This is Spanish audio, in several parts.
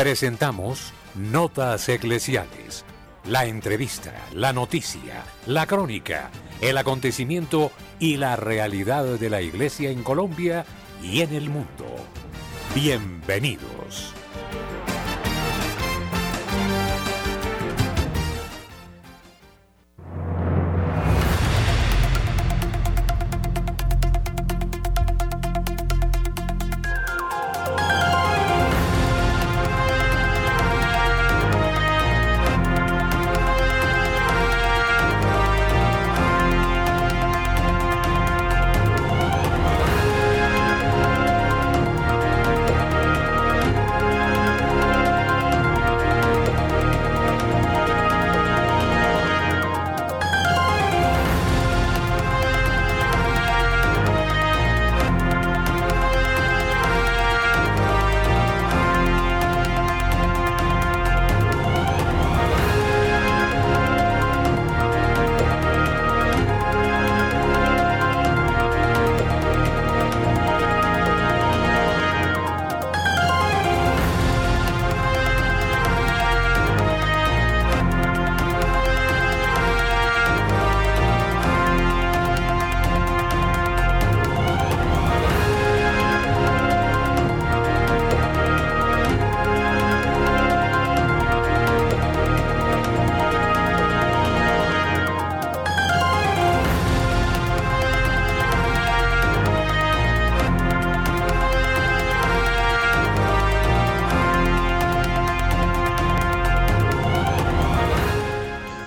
Presentamos Notas Eclesiales. La entrevista, la noticia, la crónica, el acontecimiento y la realidad de la Iglesia en Colombia y en el mundo. Bienvenidos.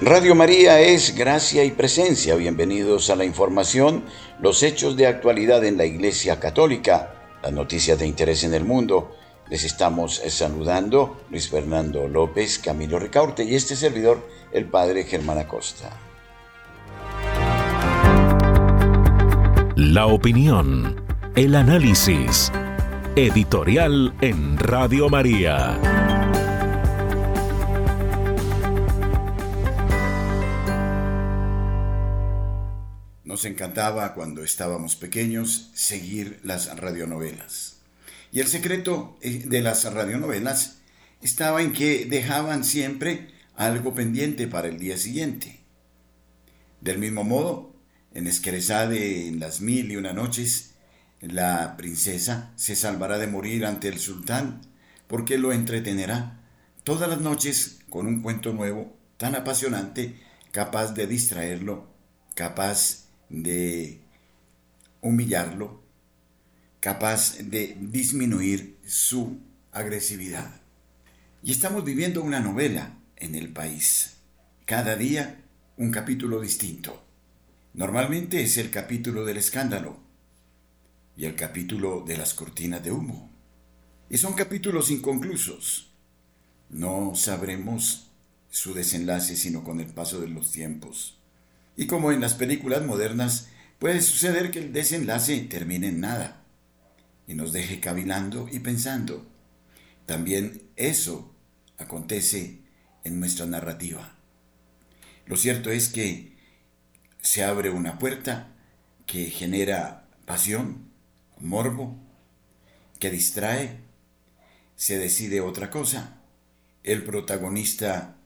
Radio María es gracia y presencia. Bienvenidos a la información, los hechos de actualidad en la Iglesia Católica, las noticias de interés en el mundo. Les estamos saludando Luis Fernando López, Camilo Ricaurte y este servidor, el Padre Germán Acosta. La opinión, el análisis, editorial en Radio María. Nos encantaba cuando estábamos pequeños seguir las radionovelas. Y el secreto eh, de las radionovelas estaba en que dejaban siempre algo pendiente para el día siguiente. Del mismo modo, en Esquerezade, en las mil y una noches, la princesa se salvará de morir ante el sultán porque lo entretenerá todas las noches con un cuento nuevo tan apasionante, capaz de distraerlo, capaz de humillarlo, capaz de disminuir su agresividad. Y estamos viviendo una novela en el país. Cada día un capítulo distinto. Normalmente es el capítulo del escándalo y el capítulo de las cortinas de humo. Y son capítulos inconclusos. No sabremos su desenlace sino con el paso de los tiempos. Y como en las películas modernas, puede suceder que el desenlace termine en nada y nos deje cavilando y pensando. También eso acontece en nuestra narrativa. Lo cierto es que se abre una puerta que genera pasión, morbo, que distrae, se decide otra cosa. El protagonista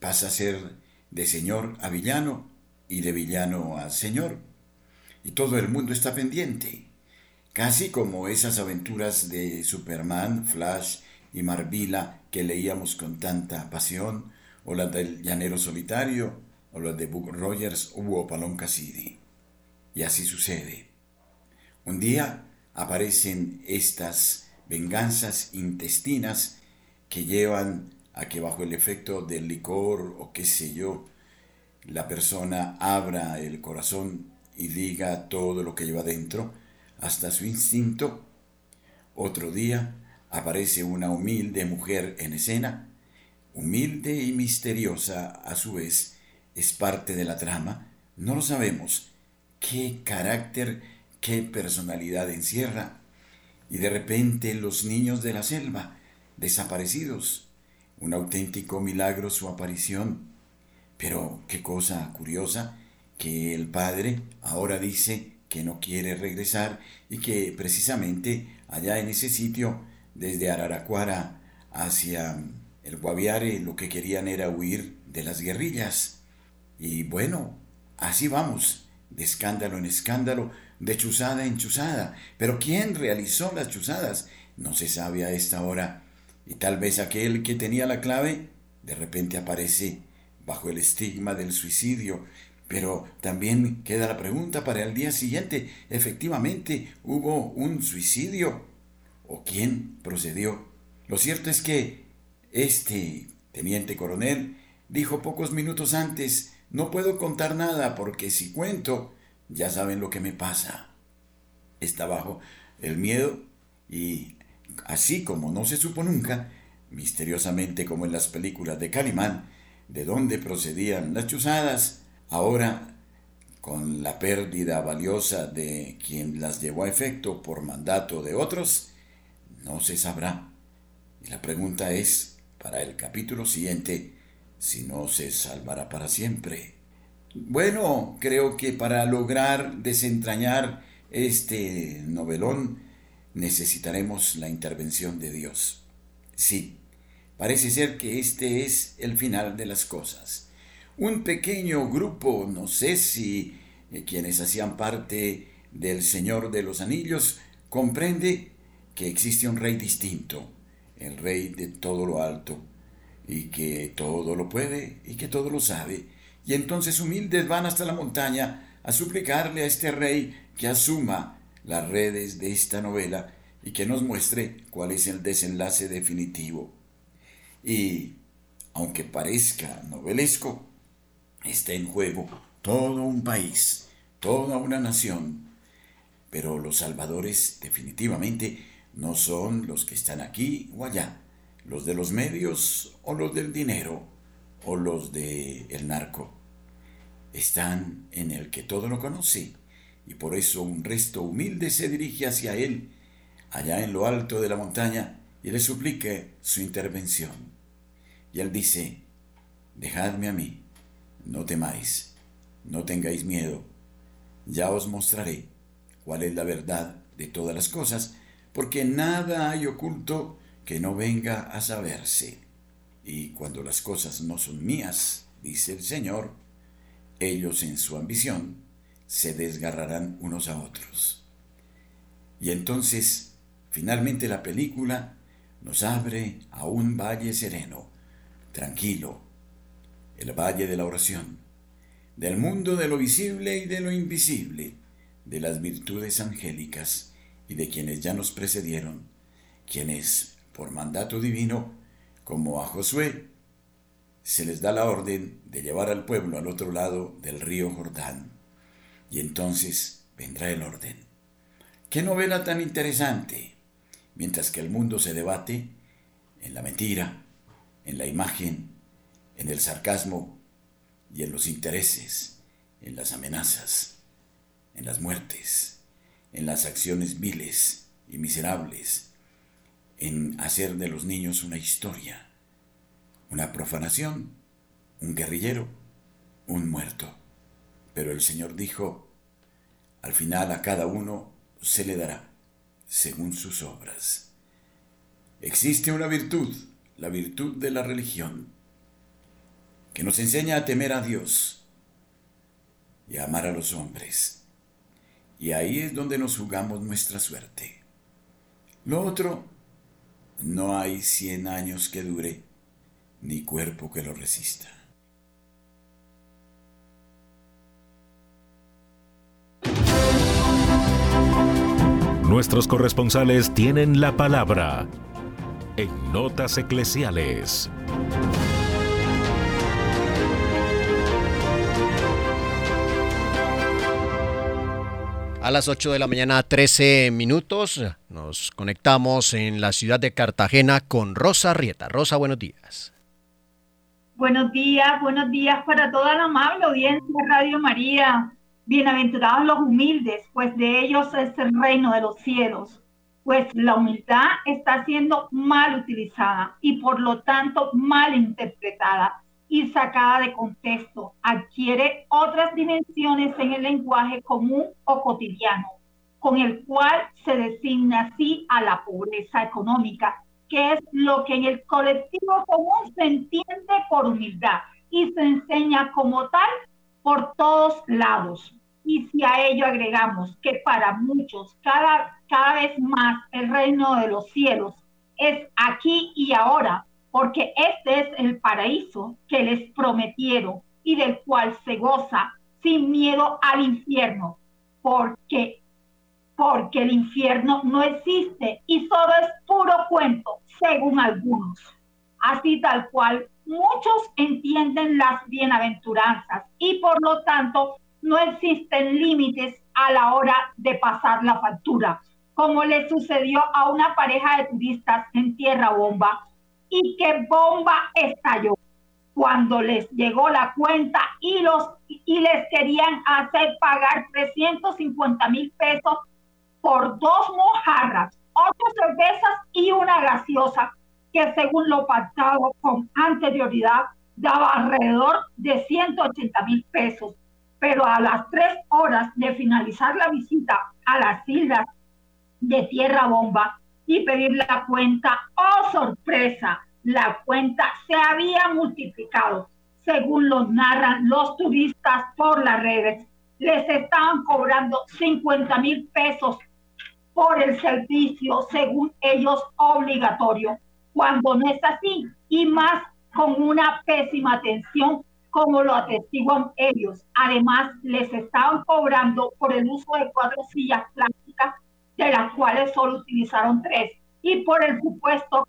pasa a ser de señor a villano y de villano a señor. Y todo el mundo está pendiente, casi como esas aventuras de Superman, Flash y Marvila que leíamos con tanta pasión, o las del Llanero Solitario, o las de Buck Rogers o Opalón Cassidy. Y así sucede. Un día aparecen estas venganzas intestinas que llevan a que bajo el efecto del licor o qué sé yo, la persona abra el corazón y diga todo lo que lleva dentro, hasta su instinto. Otro día aparece una humilde mujer en escena, humilde y misteriosa a su vez, es parte de la trama, no lo sabemos qué carácter, qué personalidad encierra. Y de repente los niños de la selva, desaparecidos, un auténtico milagro su aparición pero qué cosa curiosa que el padre ahora dice que no quiere regresar y que precisamente allá en ese sitio, desde Araraquara hacia el Guaviare lo que querían era huir de las guerrillas. Y bueno, así vamos, de escándalo en escándalo, de chuzada en chuzada. Pero ¿quién realizó las chuzadas? No se sabe a esta hora. Y tal vez aquel que tenía la clave de repente aparece bajo el estigma del suicidio. Pero también queda la pregunta para el día siguiente. ¿Efectivamente hubo un suicidio? ¿O quién procedió? Lo cierto es que este teniente coronel dijo pocos minutos antes, no puedo contar nada porque si cuento, ya saben lo que me pasa. Está bajo el miedo y así como no se supo nunca, misteriosamente como en las películas de Calimán, de dónde procedían las chuzadas, ahora con la pérdida valiosa de quien las llevó a efecto por mandato de otros, no se sabrá. Y la pregunta es, para el capítulo siguiente, si no se salvará para siempre. Bueno, creo que para lograr desentrañar este novelón necesitaremos la intervención de Dios. Sí, parece ser que este es el final de las cosas. Un pequeño grupo, no sé si eh, quienes hacían parte del Señor de los Anillos, comprende que existe un rey distinto, el rey de todo lo alto, y que todo lo puede y que todo lo sabe. Y entonces humildes van hasta la montaña a suplicarle a este rey que asuma las redes de esta novela y que nos muestre cuál es el desenlace definitivo. Y, aunque parezca novelesco, está en juego todo un país, toda una nación. Pero los salvadores definitivamente no son los que están aquí o allá, los de los medios o los del dinero o los de el narco. Están en el que todo lo conoce y por eso un resto humilde se dirige hacia él, allá en lo alto de la montaña, y le suplique su intervención. Y él dice, dejadme a mí, no temáis, no tengáis miedo, ya os mostraré cuál es la verdad de todas las cosas, porque nada hay oculto que no venga a saberse. Y cuando las cosas no son mías, dice el Señor, ellos en su ambición se desgarrarán unos a otros. Y entonces, finalmente la película nos abre a un valle sereno, tranquilo, el valle de la oración, del mundo de lo visible y de lo invisible, de las virtudes angélicas y de quienes ya nos precedieron, quienes, por mandato divino, como a Josué, se les da la orden de llevar al pueblo al otro lado del río Jordán. Y entonces vendrá el orden. Qué novela tan interesante. Mientras que el mundo se debate en la mentira, en la imagen, en el sarcasmo y en los intereses, en las amenazas, en las muertes, en las acciones viles y miserables, en hacer de los niños una historia, una profanación, un guerrillero, un muerto. Pero el Señor dijo, al final a cada uno se le dará según sus obras. Existe una virtud, la virtud de la religión, que nos enseña a temer a Dios y a amar a los hombres. Y ahí es donde nos jugamos nuestra suerte. Lo otro, no hay cien años que dure, ni cuerpo que lo resista. Nuestros corresponsales tienen la palabra en Notas Eclesiales. A las 8 de la mañana, 13 minutos, nos conectamos en la ciudad de Cartagena con Rosa Rieta. Rosa, buenos días. Buenos días, buenos días para toda la amable audiencia de Radio María. Bienaventurados los humildes, pues de ellos es el reino de los cielos. Pues la humildad está siendo mal utilizada y por lo tanto mal interpretada y sacada de contexto, adquiere otras dimensiones en el lenguaje común o cotidiano, con el cual se designa así a la pobreza económica que es lo que en el colectivo común se entiende por humildad y se enseña como tal por todos lados. Y si a ello agregamos que para muchos cada, cada vez más el reino de los cielos es aquí y ahora, porque este es el paraíso que les prometieron y del cual se goza sin miedo al infierno, porque porque el infierno no existe y solo es puro cuento, según algunos. Así tal cual, muchos entienden las bienaventuranzas y por lo tanto no existen límites a la hora de pasar la factura, como le sucedió a una pareja de turistas en Tierra Bomba y que bomba estalló cuando les llegó la cuenta y los y les querían hacer pagar 350 mil pesos por dos mojarras, ocho cervezas y una gaseosa, que según lo pactado con anterioridad daba alrededor de 180 mil pesos. Pero a las tres horas de finalizar la visita a las islas de Tierra Bomba y pedir la cuenta, ¡oh sorpresa! La cuenta se había multiplicado. Según lo narran los turistas por las redes, les estaban cobrando 50 mil pesos por el servicio, según ellos, obligatorio, cuando no es así, y más con una pésima atención, como lo atestiguan ellos. Además, les estaban cobrando por el uso de cuatro sillas plásticas, de las cuales solo utilizaron tres, y por el supuesto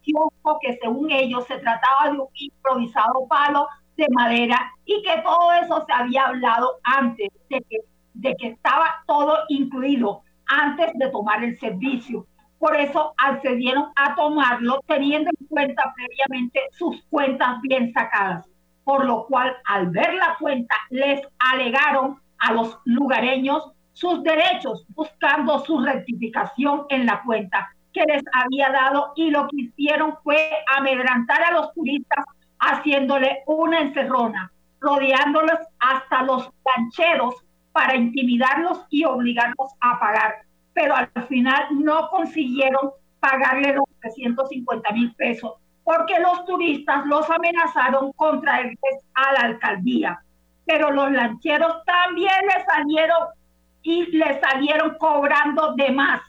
que según ellos se trataba de un improvisado palo de madera y que todo eso se había hablado antes de que, de que estaba todo incluido antes de tomar el servicio. Por eso accedieron a tomarlo teniendo en cuenta previamente sus cuentas bien sacadas, por lo cual al ver la cuenta les alegaron a los lugareños sus derechos buscando su rectificación en la cuenta que les había dado y lo que hicieron fue amedrantar a los turistas haciéndole una encerrona, rodeándolos hasta los gancheros para intimidarlos y obligarlos a pagar. Pero al final no consiguieron pagarle los 350 mil pesos porque los turistas los amenazaron contra el a la alcaldía. Pero los lancheros también les salieron y les salieron cobrando de más,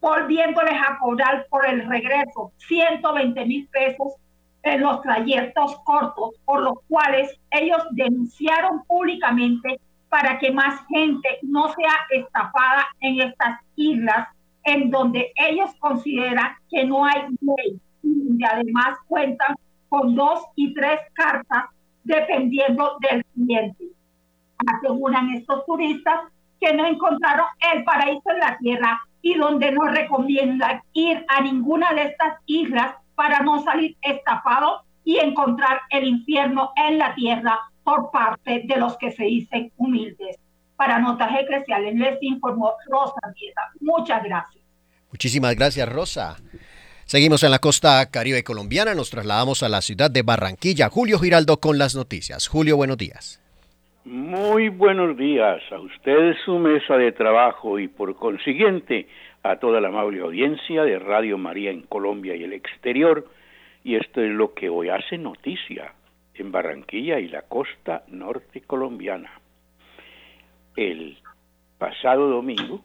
volviéndoles a cobrar por el regreso 120 mil pesos en los trayectos cortos, por los cuales ellos denunciaron públicamente para que más gente no sea estafada en estas islas en donde ellos consideran que no hay ley y además cuentan con dos y tres cartas dependiendo del cliente. Aseguran estos turistas que no encontraron el paraíso en la tierra y donde no recomiendan ir a ninguna de estas islas para no salir estafado y encontrar el infierno en la tierra por parte de los que se dicen humildes. Para Notas Eclesiales les informó Rosa Dieta. Muchas gracias. Muchísimas gracias, Rosa. Seguimos en la costa caribe colombiana, nos trasladamos a la ciudad de Barranquilla. Julio Giraldo con las noticias. Julio, buenos días. Muy buenos días a ustedes, su mesa de trabajo y por consiguiente a toda la amable audiencia de Radio María en Colombia y el exterior. Y esto es lo que hoy hace noticia en Barranquilla y la costa norte colombiana. El pasado domingo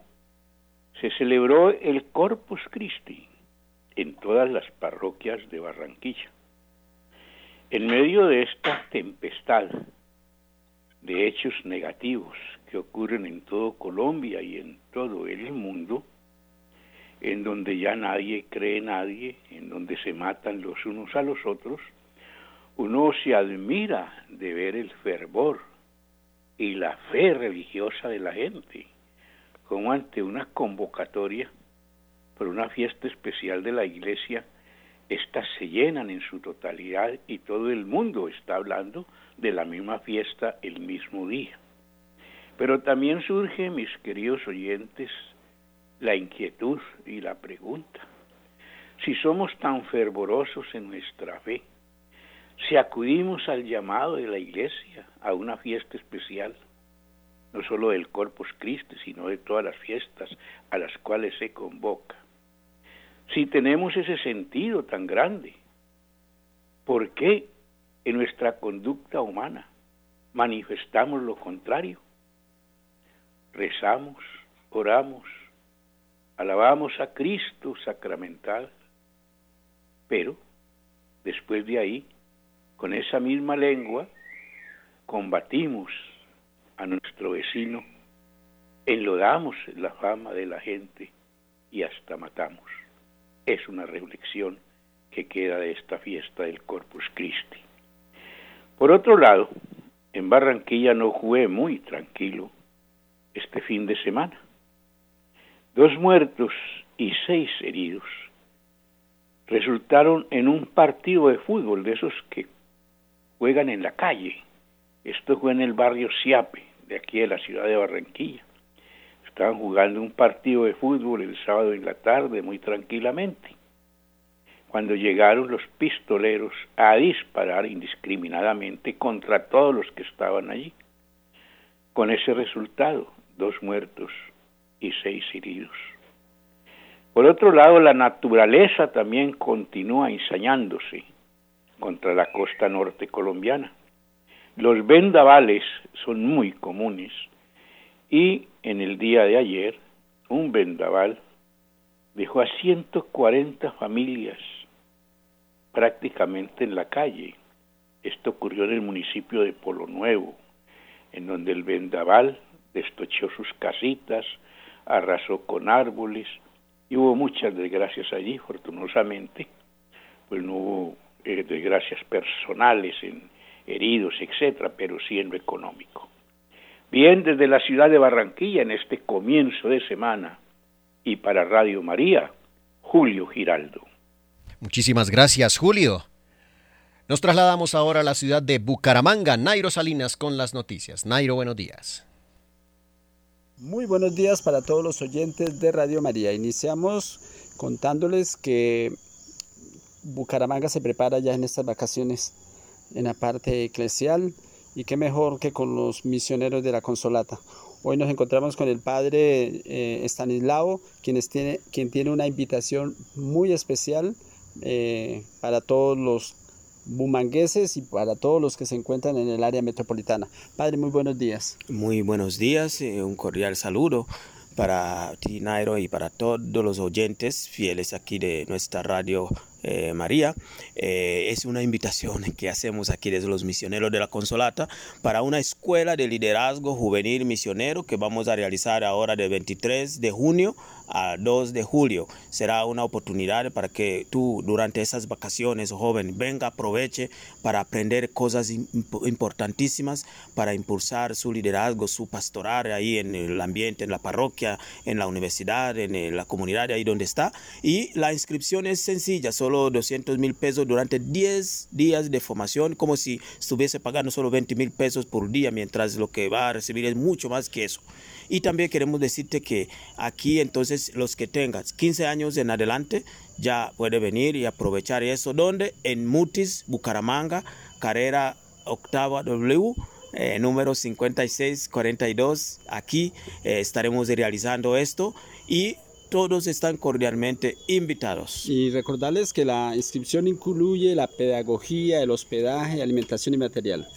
se celebró el Corpus Christi en todas las parroquias de Barranquilla. En medio de esta tempestad de hechos negativos que ocurren en todo Colombia y en todo el mundo, en donde ya nadie cree nadie, en donde se matan los unos a los otros, uno se admira de ver el fervor y la fe religiosa de la gente, como ante una convocatoria por una fiesta especial de la iglesia, estas se llenan en su totalidad y todo el mundo está hablando de la misma fiesta el mismo día. Pero también surge, mis queridos oyentes, la inquietud y la pregunta. Si somos tan fervorosos en nuestra fe, si acudimos al llamado de la iglesia a una fiesta especial, no solo del Corpus Christi, sino de todas las fiestas a las cuales se convoca. Si tenemos ese sentido tan grande, ¿por qué en nuestra conducta humana manifestamos lo contrario? Rezamos, oramos, alabamos a Cristo sacramental, pero después de ahí, con esa misma lengua, combatimos a nuestro vecino, enlodamos la fama de la gente y hasta matamos. Es una reflexión que queda de esta fiesta del Corpus Christi. Por otro lado, en Barranquilla no jugué muy tranquilo este fin de semana. Dos muertos y seis heridos resultaron en un partido de fútbol de esos que juegan en la calle. Esto fue en el barrio Siape, de aquí de la ciudad de Barranquilla. Estaban jugando un partido de fútbol el sábado en la tarde muy tranquilamente. Cuando llegaron los pistoleros a disparar indiscriminadamente contra todos los que estaban allí. Con ese resultado, dos muertos y seis heridos. Por otro lado, la naturaleza también continúa ensañándose contra la costa norte colombiana. Los vendavales son muy comunes y en el día de ayer un vendaval dejó a 140 familias prácticamente en la calle. Esto ocurrió en el municipio de Polo Nuevo, en donde el vendaval destochó sus casitas, arrasó con árboles y hubo muchas desgracias allí, fortunosamente, pues no hubo eh, desgracias personales en heridos, etcétera, pero sí en lo económico. Bien, desde la ciudad de Barranquilla en este comienzo de semana y para Radio María, Julio Giraldo. Muchísimas gracias, Julio. Nos trasladamos ahora a la ciudad de Bucaramanga. Nairo Salinas con las noticias. Nairo, buenos días. Muy buenos días para todos los oyentes de Radio María. Iniciamos contándoles que Bucaramanga se prepara ya en estas vacaciones en la parte eclesial y qué mejor que con los misioneros de la Consolata. Hoy nos encontramos con el padre eh, Estanislao, quien tiene, quien tiene una invitación muy especial eh, para todos los bumangueses y para todos los que se encuentran en el área metropolitana. Padre, muy buenos días. Muy buenos días, eh, un cordial saludo para ti, Nairo, y para todos los oyentes fieles aquí de nuestra radio eh, María. Eh, es una invitación que hacemos aquí desde los misioneros de la Consolata para una escuela de liderazgo juvenil misionero que vamos a realizar ahora del 23 de junio a 2 de julio. Será una oportunidad para que tú durante esas vacaciones, joven, venga, aproveche para aprender cosas importantísimas, para impulsar su liderazgo, su pastoral ahí en el ambiente, en la parroquia, en la universidad, en la comunidad ahí donde está. Y la inscripción es sencilla, solo 200 mil pesos durante 10 días de formación, como si estuviese pagando solo 20 mil pesos por día, mientras lo que va a recibir es mucho más que eso. Y también queremos decirte que aquí entonces los que tengas 15 años en adelante ya puede venir y aprovechar eso. donde En Mutis, Bucaramanga, carrera octava W. Eh, número 5642 aquí eh, estaremos realizando esto y todos están cordialmente invitados. Y recordarles que la inscripción incluye la pedagogía, el hospedaje, alimentación y material.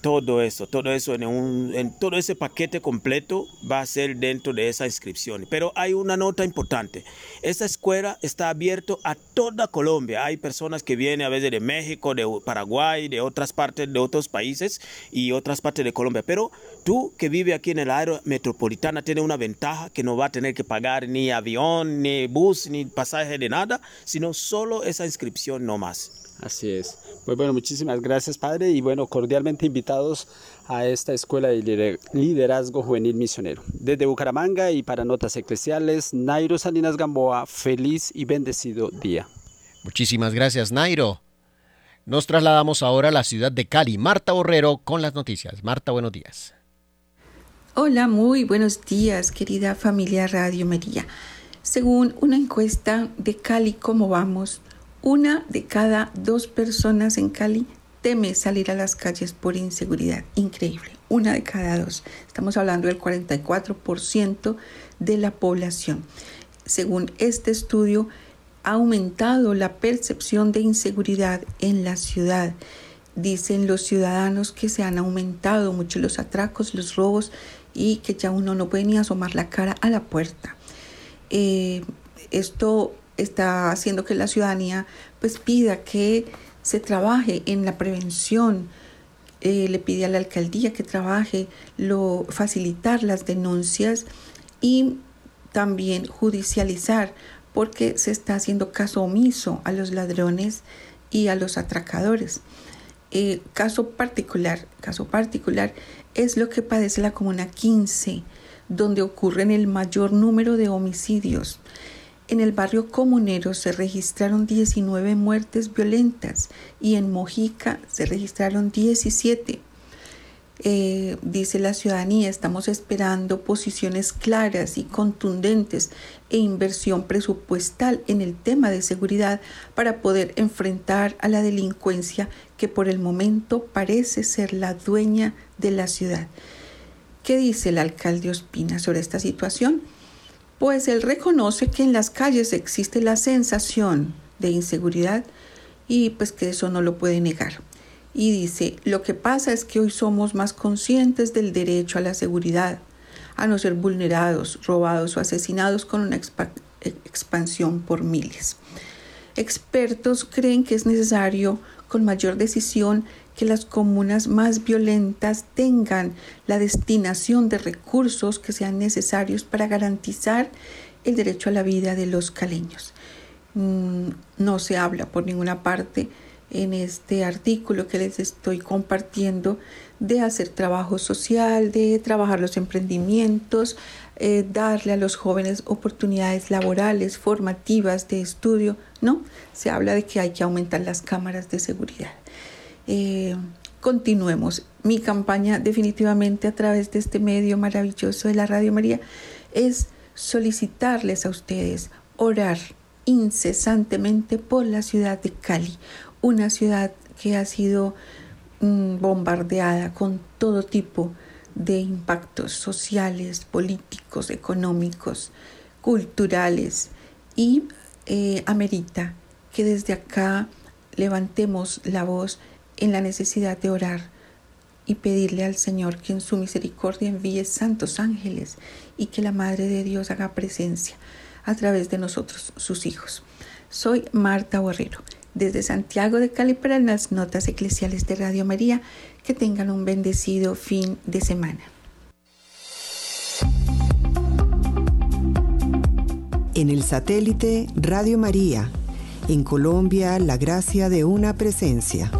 todo eso, todo eso en, un, en todo ese paquete completo va a ser dentro de esa inscripción. Pero hay una nota importante. Esta escuela está abierta a toda Colombia. Hay personas que vienen a veces de México, de Paraguay, de otras partes de otros países y otras partes de Colombia. Pero tú que vives aquí en el área metropolitana tienes una ventaja que no va a tener que pagar ni avión, ni bus, ni pasaje de nada, sino solo esa inscripción no más. Así es. Pues bueno, muchísimas gracias, padre, y bueno, cordialmente invitados a esta escuela de liderazgo juvenil misionero. Desde Bucaramanga y para Notas Eclesiales, Nairo Salinas Gamboa, feliz y bendecido día. Muchísimas gracias, Nairo. Nos trasladamos ahora a la ciudad de Cali. Marta Borrero con las noticias. Marta, buenos días. Hola, muy buenos días, querida familia Radio María. Según una encuesta de Cali, ¿cómo vamos? Una de cada dos personas en Cali teme salir a las calles por inseguridad. Increíble, una de cada dos. Estamos hablando del 44% de la población. Según este estudio, ha aumentado la percepción de inseguridad en la ciudad. Dicen los ciudadanos que se han aumentado mucho los atracos, los robos y que ya uno no puede ni asomar la cara a la puerta. Eh, esto está haciendo que la ciudadanía pues pida que se trabaje en la prevención, eh, le pide a la alcaldía que trabaje, lo, facilitar las denuncias y también judicializar porque se está haciendo caso omiso a los ladrones y a los atracadores. Eh, caso particular, caso particular es lo que padece la Comuna 15, donde ocurren el mayor número de homicidios. En el barrio comunero se registraron 19 muertes violentas y en Mojica se registraron 17. Eh, dice la ciudadanía, estamos esperando posiciones claras y contundentes e inversión presupuestal en el tema de seguridad para poder enfrentar a la delincuencia que por el momento parece ser la dueña de la ciudad. ¿Qué dice el alcalde Ospina sobre esta situación? pues él reconoce que en las calles existe la sensación de inseguridad y pues que eso no lo puede negar. Y dice, lo que pasa es que hoy somos más conscientes del derecho a la seguridad, a no ser vulnerados, robados o asesinados con una expansión por miles. Expertos creen que es necesario con mayor decisión que las comunas más violentas tengan la destinación de recursos que sean necesarios para garantizar el derecho a la vida de los caleños. Mm, no se habla por ninguna parte en este artículo que les estoy compartiendo de hacer trabajo social, de trabajar los emprendimientos, eh, darle a los jóvenes oportunidades laborales, formativas, de estudio. No, se habla de que hay que aumentar las cámaras de seguridad. Eh, continuemos. Mi campaña definitivamente a través de este medio maravilloso de la Radio María es solicitarles a ustedes orar incesantemente por la ciudad de Cali, una ciudad que ha sido mm, bombardeada con todo tipo de impactos sociales, políticos, económicos, culturales y eh, amerita que desde acá levantemos la voz en la necesidad de orar y pedirle al Señor que en su misericordia envíe santos ángeles y que la Madre de Dios haga presencia a través de nosotros, sus hijos. Soy Marta Borrero, desde Santiago de Cali para las notas eclesiales de Radio María. Que tengan un bendecido fin de semana. En el satélite Radio María, en Colombia, la gracia de una presencia.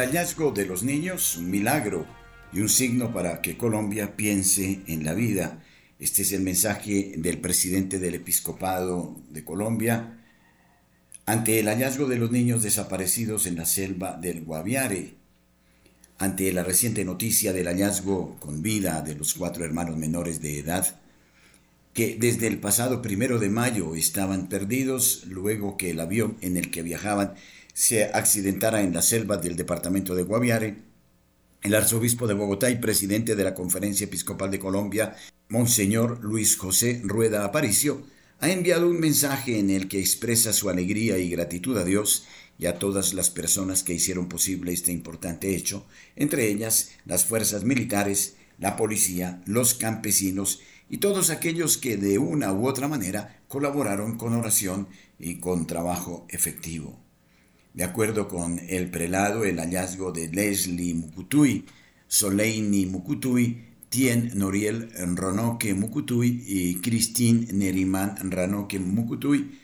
Hallazgo de los niños, un milagro y un signo para que Colombia piense en la vida. Este es el mensaje del presidente del episcopado de Colombia ante el hallazgo de los niños desaparecidos en la selva del Guaviare. Ante la reciente noticia del hallazgo con vida de los cuatro hermanos menores de edad, que desde el pasado primero de mayo estaban perdidos luego que el avión en el que viajaban se accidentara en la selva del departamento de Guaviare, el arzobispo de Bogotá y presidente de la Conferencia Episcopal de Colombia, Monseñor Luis José Rueda Aparicio, ha enviado un mensaje en el que expresa su alegría y gratitud a Dios y a todas las personas que hicieron posible este importante hecho, entre ellas las fuerzas militares, la policía, los campesinos y todos aquellos que de una u otra manera colaboraron con oración y con trabajo efectivo. De acuerdo con el prelado, el hallazgo de Leslie Mukutui, Soleini Mukutui, Tien Noriel Ronoke Mukutui y Christine Neriman Ranoke Mukutui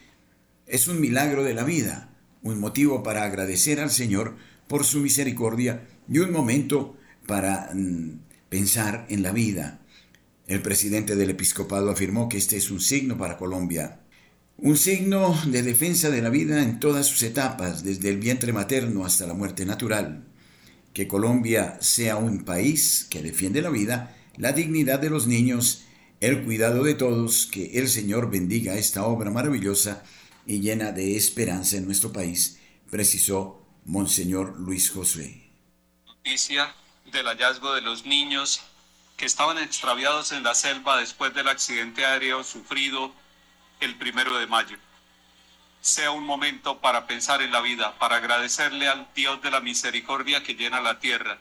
es un milagro de la vida, un motivo para agradecer al Señor por su misericordia y un momento para mm, pensar en la vida. El presidente del episcopado afirmó que este es un signo para Colombia un signo de defensa de la vida en todas sus etapas, desde el vientre materno hasta la muerte natural. Que Colombia sea un país que defiende la vida, la dignidad de los niños, el cuidado de todos, que el Señor bendiga esta obra maravillosa y llena de esperanza en nuestro país, precisó Monseñor Luis José. Noticia del hallazgo de los niños que estaban extraviados en la selva después del accidente aéreo sufrido el primero de mayo. Sea un momento para pensar en la vida, para agradecerle al Dios de la misericordia que llena la tierra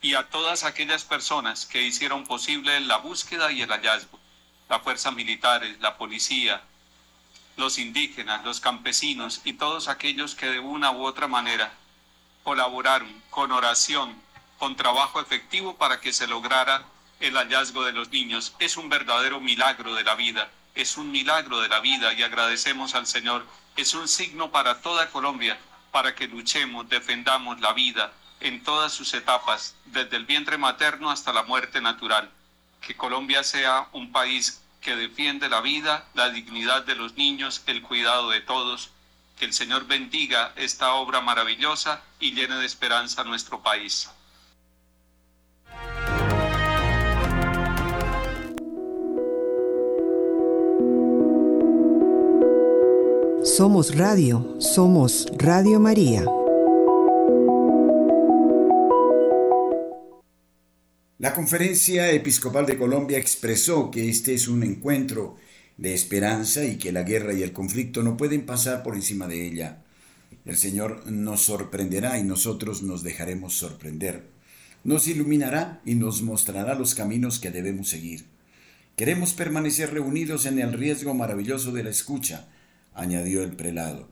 y a todas aquellas personas que hicieron posible la búsqueda y el hallazgo, las fuerzas militares, la policía, los indígenas, los campesinos y todos aquellos que de una u otra manera colaboraron con oración, con trabajo efectivo para que se lograra el hallazgo de los niños. Es un verdadero milagro de la vida, es un milagro de la vida y agradecemos al Señor. Es un signo para toda Colombia, para que luchemos, defendamos la vida en todas sus etapas, desde el vientre materno hasta la muerte natural. Que Colombia sea un país que defiende la vida, la dignidad de los niños, el cuidado de todos. Que el Señor bendiga esta obra maravillosa y llene de esperanza a nuestro país. Somos Radio, somos Radio María. La Conferencia Episcopal de Colombia expresó que este es un encuentro de esperanza y que la guerra y el conflicto no pueden pasar por encima de ella. El Señor nos sorprenderá y nosotros nos dejaremos sorprender. Nos iluminará y nos mostrará los caminos que debemos seguir. Queremos permanecer reunidos en el riesgo maravilloso de la escucha, añadió el prelado.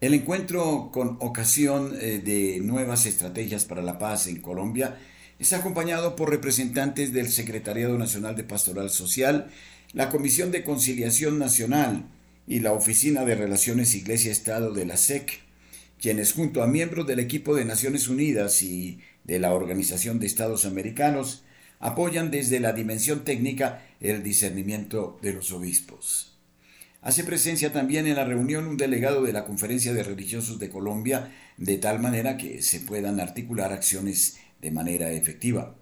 El encuentro con ocasión eh, de nuevas estrategias para la paz en Colombia es acompañado por representantes del Secretariado Nacional de Pastoral Social, la Comisión de Conciliación Nacional y la Oficina de Relaciones Iglesia-Estado de la SEC, quienes junto a miembros del equipo de Naciones Unidas y de la Organización de Estados Americanos apoyan desde la dimensión técnica el discernimiento de los obispos. Hace presencia también en la reunión un delegado de la Conferencia de Religiosos de Colombia, de tal manera que se puedan articular acciones de manera efectiva.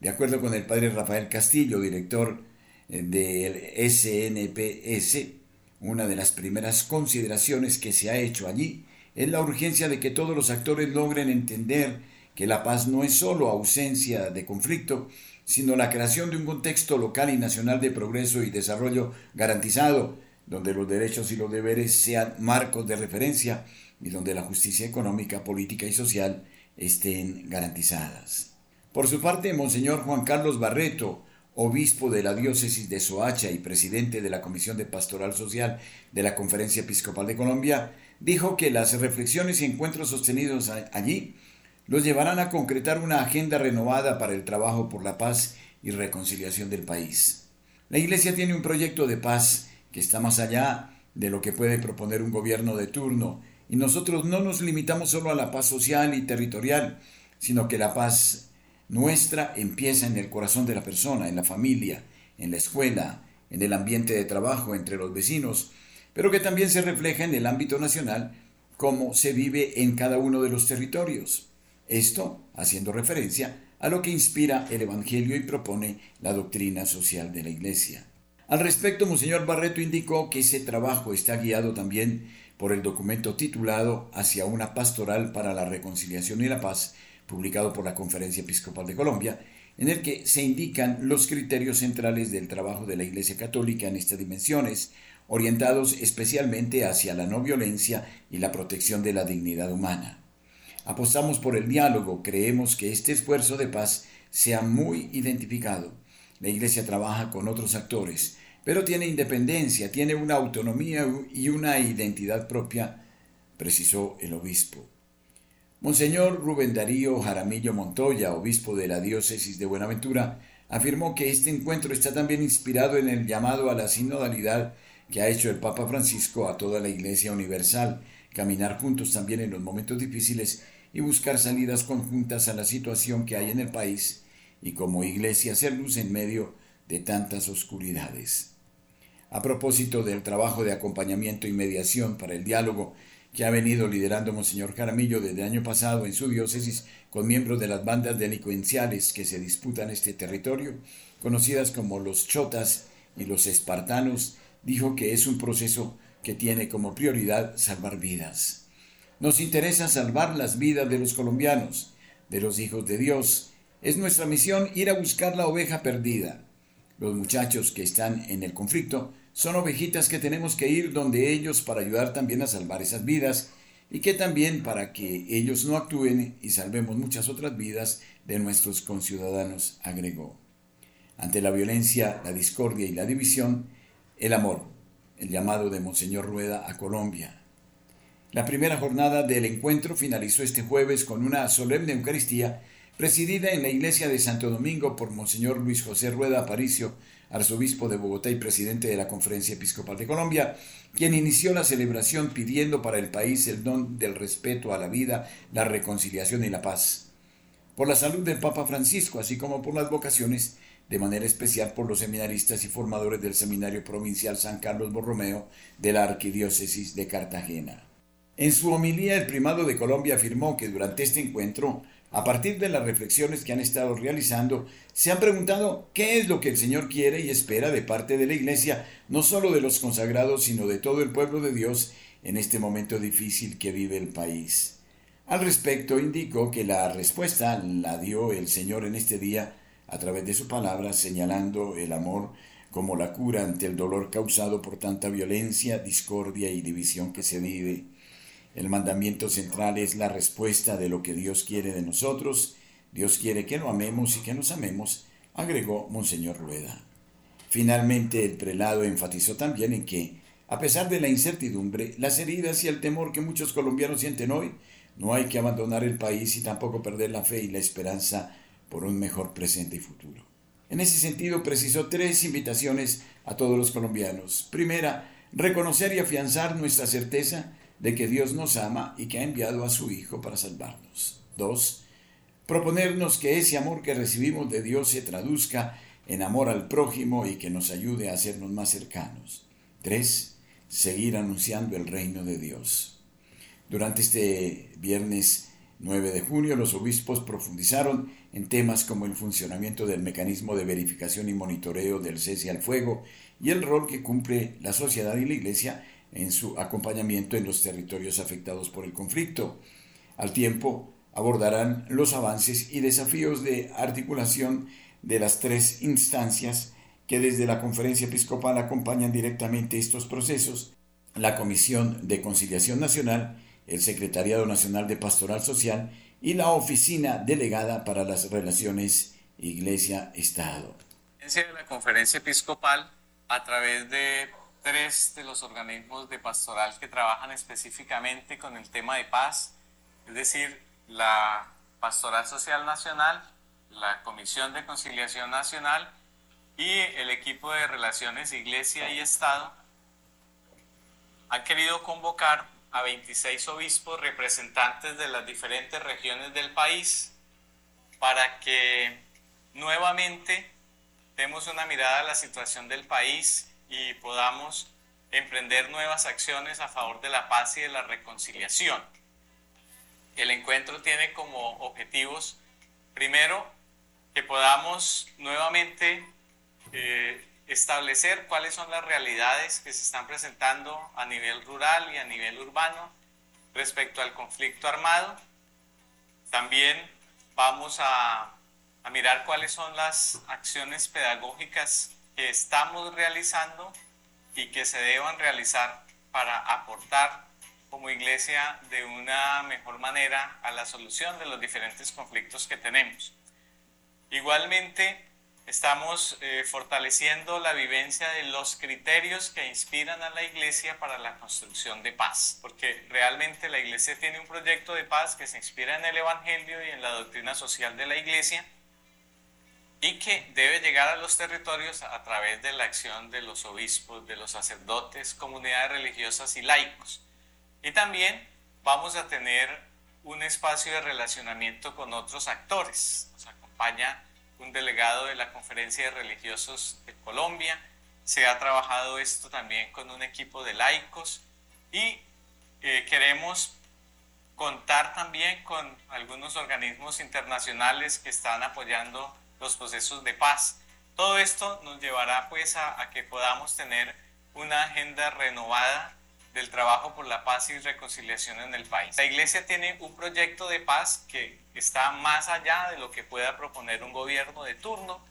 De acuerdo con el padre Rafael Castillo, director eh, del SNPS, una de las primeras consideraciones que se ha hecho allí es la urgencia de que todos los actores logren entender que la paz no es solo ausencia de conflicto, sino la creación de un contexto local y nacional de progreso y desarrollo garantizado, donde los derechos y los deberes sean marcos de referencia y donde la justicia económica, política y social estén garantizadas. Por su parte, Monseñor Juan Carlos Barreto, obispo de la diócesis de Soacha y presidente de la Comisión de Pastoral Social de la Conferencia Episcopal de Colombia, dijo que las reflexiones y encuentros sostenidos allí los llevarán a concretar una agenda renovada para el trabajo por la paz y reconciliación del país. La Iglesia tiene un proyecto de paz que está más allá de lo que puede proponer un gobierno de turno y nosotros no nos limitamos solo a la paz social y territorial, sino que la paz nuestra empieza en el corazón de la persona, en la familia, en la escuela, en el ambiente de trabajo, entre los vecinos, pero que también se refleja en el ámbito nacional, como se vive en cada uno de los territorios. Esto haciendo referencia a lo que inspira el Evangelio y propone la doctrina social de la Iglesia. Al respecto, Monseñor Barreto indicó que ese trabajo está guiado también por el documento titulado Hacia una pastoral para la reconciliación y la paz, publicado por la Conferencia Episcopal de Colombia, en el que se indican los criterios centrales del trabajo de la Iglesia Católica en estas dimensiones, orientados especialmente hacia la no violencia y la protección de la dignidad humana. Apostamos por el diálogo, creemos que este esfuerzo de paz sea muy identificado. La Iglesia trabaja con otros actores, pero tiene independencia, tiene una autonomía y una identidad propia, precisó el obispo. Monseñor Rubén Darío Jaramillo Montoya, obispo de la diócesis de Buenaventura, afirmó que este encuentro está también inspirado en el llamado a la sinodalidad que ha hecho el Papa Francisco a toda la Iglesia Universal, caminar juntos también en los momentos difíciles y buscar salidas conjuntas a la situación que hay en el país y como Iglesia hacer luz en medio de tantas oscuridades. A propósito del trabajo de acompañamiento y mediación para el diálogo que ha venido liderando Monseñor Jaramillo desde el año pasado en su diócesis con miembros de las bandas delincuenciales que se disputan este territorio, conocidas como los chotas y los espartanos, dijo que es un proceso que tiene como prioridad salvar vidas. Nos interesa salvar las vidas de los colombianos, de los hijos de Dios. Es nuestra misión ir a buscar la oveja perdida. Los muchachos que están en el conflicto son ovejitas que tenemos que ir donde ellos para ayudar también a salvar esas vidas y que también para que ellos no actúen y salvemos muchas otras vidas de nuestros conciudadanos, agregó. Ante la violencia, la discordia y la división, el amor, el llamado de Monseñor Rueda a Colombia. La primera jornada del encuentro finalizó este jueves con una solemne Eucaristía presidida en la iglesia de Santo Domingo por Monseñor Luis José Rueda Aparicio, arzobispo de Bogotá y presidente de la Conferencia Episcopal de Colombia, quien inició la celebración pidiendo para el país el don del respeto a la vida, la reconciliación y la paz. Por la salud del Papa Francisco, así como por las vocaciones, de manera especial por los seminaristas y formadores del Seminario Provincial San Carlos Borromeo de la Arquidiócesis de Cartagena. En su homilía, el primado de Colombia afirmó que durante este encuentro a partir de las reflexiones que han estado realizando, se han preguntado qué es lo que el Señor quiere y espera de parte de la Iglesia, no solo de los consagrados, sino de todo el pueblo de Dios en este momento difícil que vive el país. Al respecto, indicó que la respuesta la dio el Señor en este día a través de su palabra, señalando el amor como la cura ante el dolor causado por tanta violencia, discordia y división que se vive. El mandamiento central es la respuesta de lo que Dios quiere de nosotros. Dios quiere que lo amemos y que nos amemos, agregó Monseñor Rueda. Finalmente, el prelado enfatizó también en que, a pesar de la incertidumbre, las heridas y el temor que muchos colombianos sienten hoy, no hay que abandonar el país y tampoco perder la fe y la esperanza por un mejor presente y futuro. En ese sentido, precisó tres invitaciones a todos los colombianos. Primera, reconocer y afianzar nuestra certeza de que Dios nos ama y que ha enviado a su Hijo para salvarnos. 2. Proponernos que ese amor que recibimos de Dios se traduzca en amor al prójimo y que nos ayude a hacernos más cercanos. 3. Seguir anunciando el reino de Dios. Durante este viernes 9 de junio, los obispos profundizaron en temas como el funcionamiento del mecanismo de verificación y monitoreo del cese al fuego y el rol que cumple la sociedad y la Iglesia en su acompañamiento en los territorios afectados por el conflicto. Al tiempo, abordarán los avances y desafíos de articulación de las tres instancias que desde la Conferencia Episcopal acompañan directamente estos procesos, la Comisión de Conciliación Nacional, el Secretariado Nacional de Pastoral Social y la Oficina Delegada para las Relaciones Iglesia-Estado. La Conferencia Episcopal, a través de tres de los organismos de pastoral que trabajan específicamente con el tema de paz, es decir, la Pastoral Social Nacional, la Comisión de Conciliación Nacional y el equipo de Relaciones Iglesia y Estado, han querido convocar a 26 obispos representantes de las diferentes regiones del país para que nuevamente demos una mirada a la situación del país y podamos emprender nuevas acciones a favor de la paz y de la reconciliación. El encuentro tiene como objetivos, primero, que podamos nuevamente eh, establecer cuáles son las realidades que se están presentando a nivel rural y a nivel urbano respecto al conflicto armado. También vamos a, a mirar cuáles son las acciones pedagógicas que estamos realizando y que se deban realizar para aportar como iglesia de una mejor manera a la solución de los diferentes conflictos que tenemos. Igualmente, estamos eh, fortaleciendo la vivencia de los criterios que inspiran a la iglesia para la construcción de paz, porque realmente la iglesia tiene un proyecto de paz que se inspira en el Evangelio y en la doctrina social de la iglesia y que debe llegar a los territorios a través de la acción de los obispos, de los sacerdotes, comunidades religiosas y laicos. Y también vamos a tener un espacio de relacionamiento con otros actores. Nos acompaña un delegado de la Conferencia de Religiosos de Colombia. Se ha trabajado esto también con un equipo de laicos y eh, queremos contar también con algunos organismos internacionales que están apoyando los procesos de paz. Todo esto nos llevará pues a, que podamos tener una agenda renovada del trabajo por la paz y reconciliación en el país. La Iglesia tiene un proyecto de paz que está más allá de lo que pueda proponer un gobierno de turno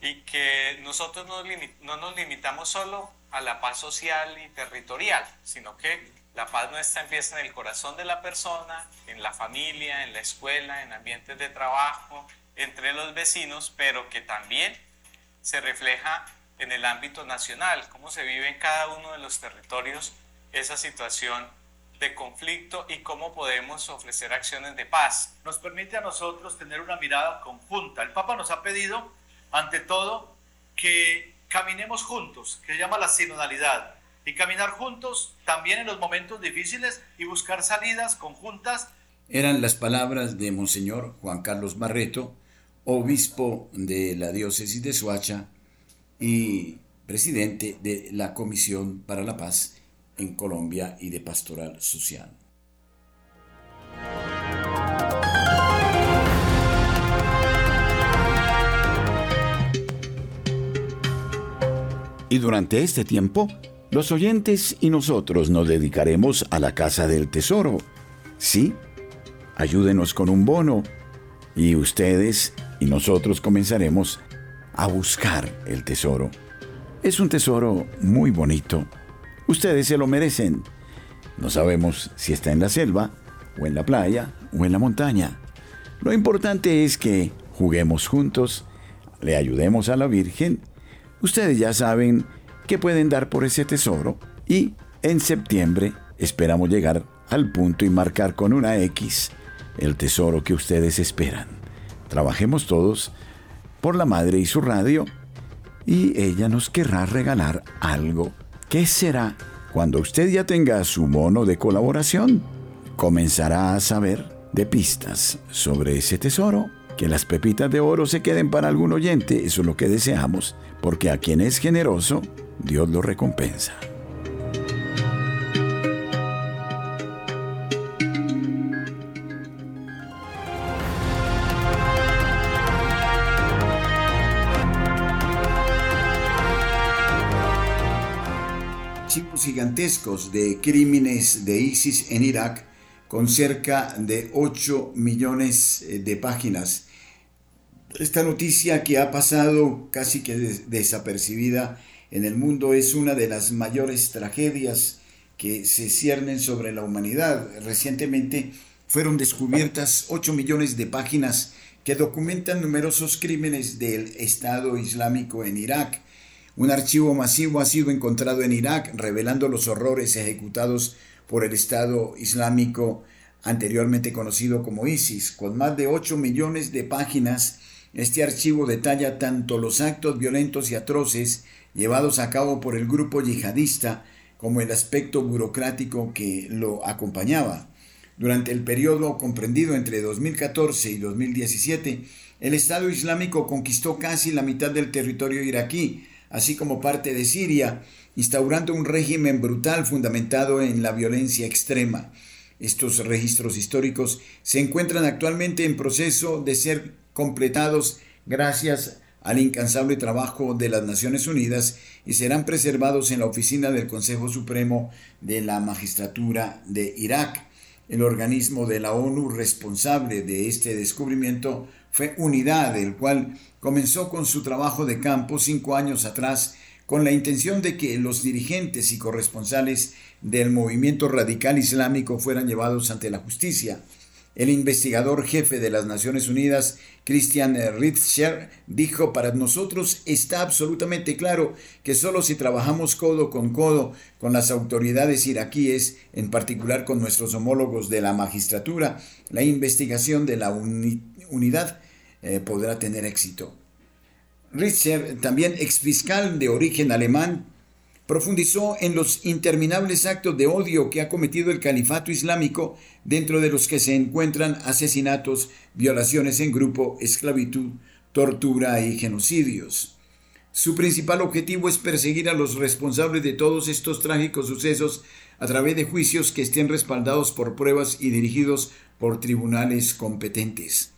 y que nosotros no, no nos limitamos solo a la paz social y territorial, sino que la paz nuestra empieza en el corazón de la persona, en la familia, en la escuela, en ambientes de trabajo, entre los vecinos, pero que también se refleja en el ámbito nacional, cómo se vive en cada uno de los territorios esa situación de conflicto y cómo podemos ofrecer acciones de paz. Nos permite a nosotros tener una mirada conjunta. El Papa nos ha pedido, ante todo, que caminemos juntos, que se llama la sinodalidad, y caminar juntos también en los momentos difíciles y buscar salidas conjuntas. Eran las palabras de Monseñor Juan Carlos Barreto, obispo de la diócesis de Soacha y presidente de la Comisión para la Paz en Colombia y de Pastoral Social. Y durante este tiempo, los oyentes y nosotros nos dedicaremos a la Casa del Tesoro. Sí, ayúdenos con un bono y ustedes y nosotros comenzaremos a buscar el tesoro. Es un tesoro muy bonito. Ustedes se lo merecen. No sabemos si está en la selva, o en la playa, o en la montaña. Lo importante es que juguemos juntos, le ayudemos a la Virgen. Ustedes ya saben que pueden dar por ese tesoro y en septiembre esperamos llegar al punto y marcar con una X el tesoro que ustedes esperan. Trabajemos todos por la madre y su radio y ella nos querrá regalar algo. ¿Qué será? Cuando usted ya tenga su mono de colaboración, comenzará a saber de pistas sobre ese tesoro. Que las pepitas de oro se queden para algún oyente, eso es lo que deseamos, porque a quien es generoso, Dios lo recompensa. Gigantescos de crímenes de ISIS en Irak con cerca de 8 millones eh, de páginas. Esta noticia que ha pasado casi que desapercibida en el mundo es una de las mayores tragedias que se ciernen sobre la humanidad. Recientemente fueron descubiertas 8 millones de páginas que documentan numerosos crímenes del Estado Islámico en Irak. Un archivo masivo ha sido encontrado en Irak revelando los horrores ejecutados por el Estado Islámico anteriormente conocido como ISIS. Con más de 8 millones de páginas, este archivo detalla tanto los actos violentos y atroces llevados a cabo por el grupo yihadista como el aspecto burocrático que lo acompañaba. Durante el periodo comprendido entre 2014 y 2017, el Estado Islámico conquistó casi la mitad del territorio iraquí, así como parte de Siria, instaurando un régimen brutal fundamentado en la violencia extrema. Estos registros históricos se encuentran actualmente en proceso de ser completados gracias al incansable trabajo de las Naciones Unidas y serán preservados en la oficina del Consejo Supremo de la Magistratura de Irak. El organismo de la ONU responsable de este descubrimiento fue UNIDAD, el cual comenzó con su trabajo de campo cinco años atrás con la intención de que los dirigentes y corresponsales del movimiento radical islámico fueran llevados ante la justicia. El investigador jefe de las Naciones Unidas, Christian Ritzscher, dijo, para nosotros está absolutamente claro que solo si trabajamos codo con codo con las autoridades iraquíes, en particular con nuestros homólogos de la magistratura, la investigación de la unidad eh, podrá tener éxito. Ritzscher, también exfiscal de origen alemán, profundizó en los interminables actos de odio que ha cometido el califato islámico, dentro de los que se encuentran asesinatos, violaciones en grupo, esclavitud, tortura y genocidios. Su principal objetivo es perseguir a los responsables de todos estos trágicos sucesos a través de juicios que estén respaldados por pruebas y dirigidos por tribunales competentes.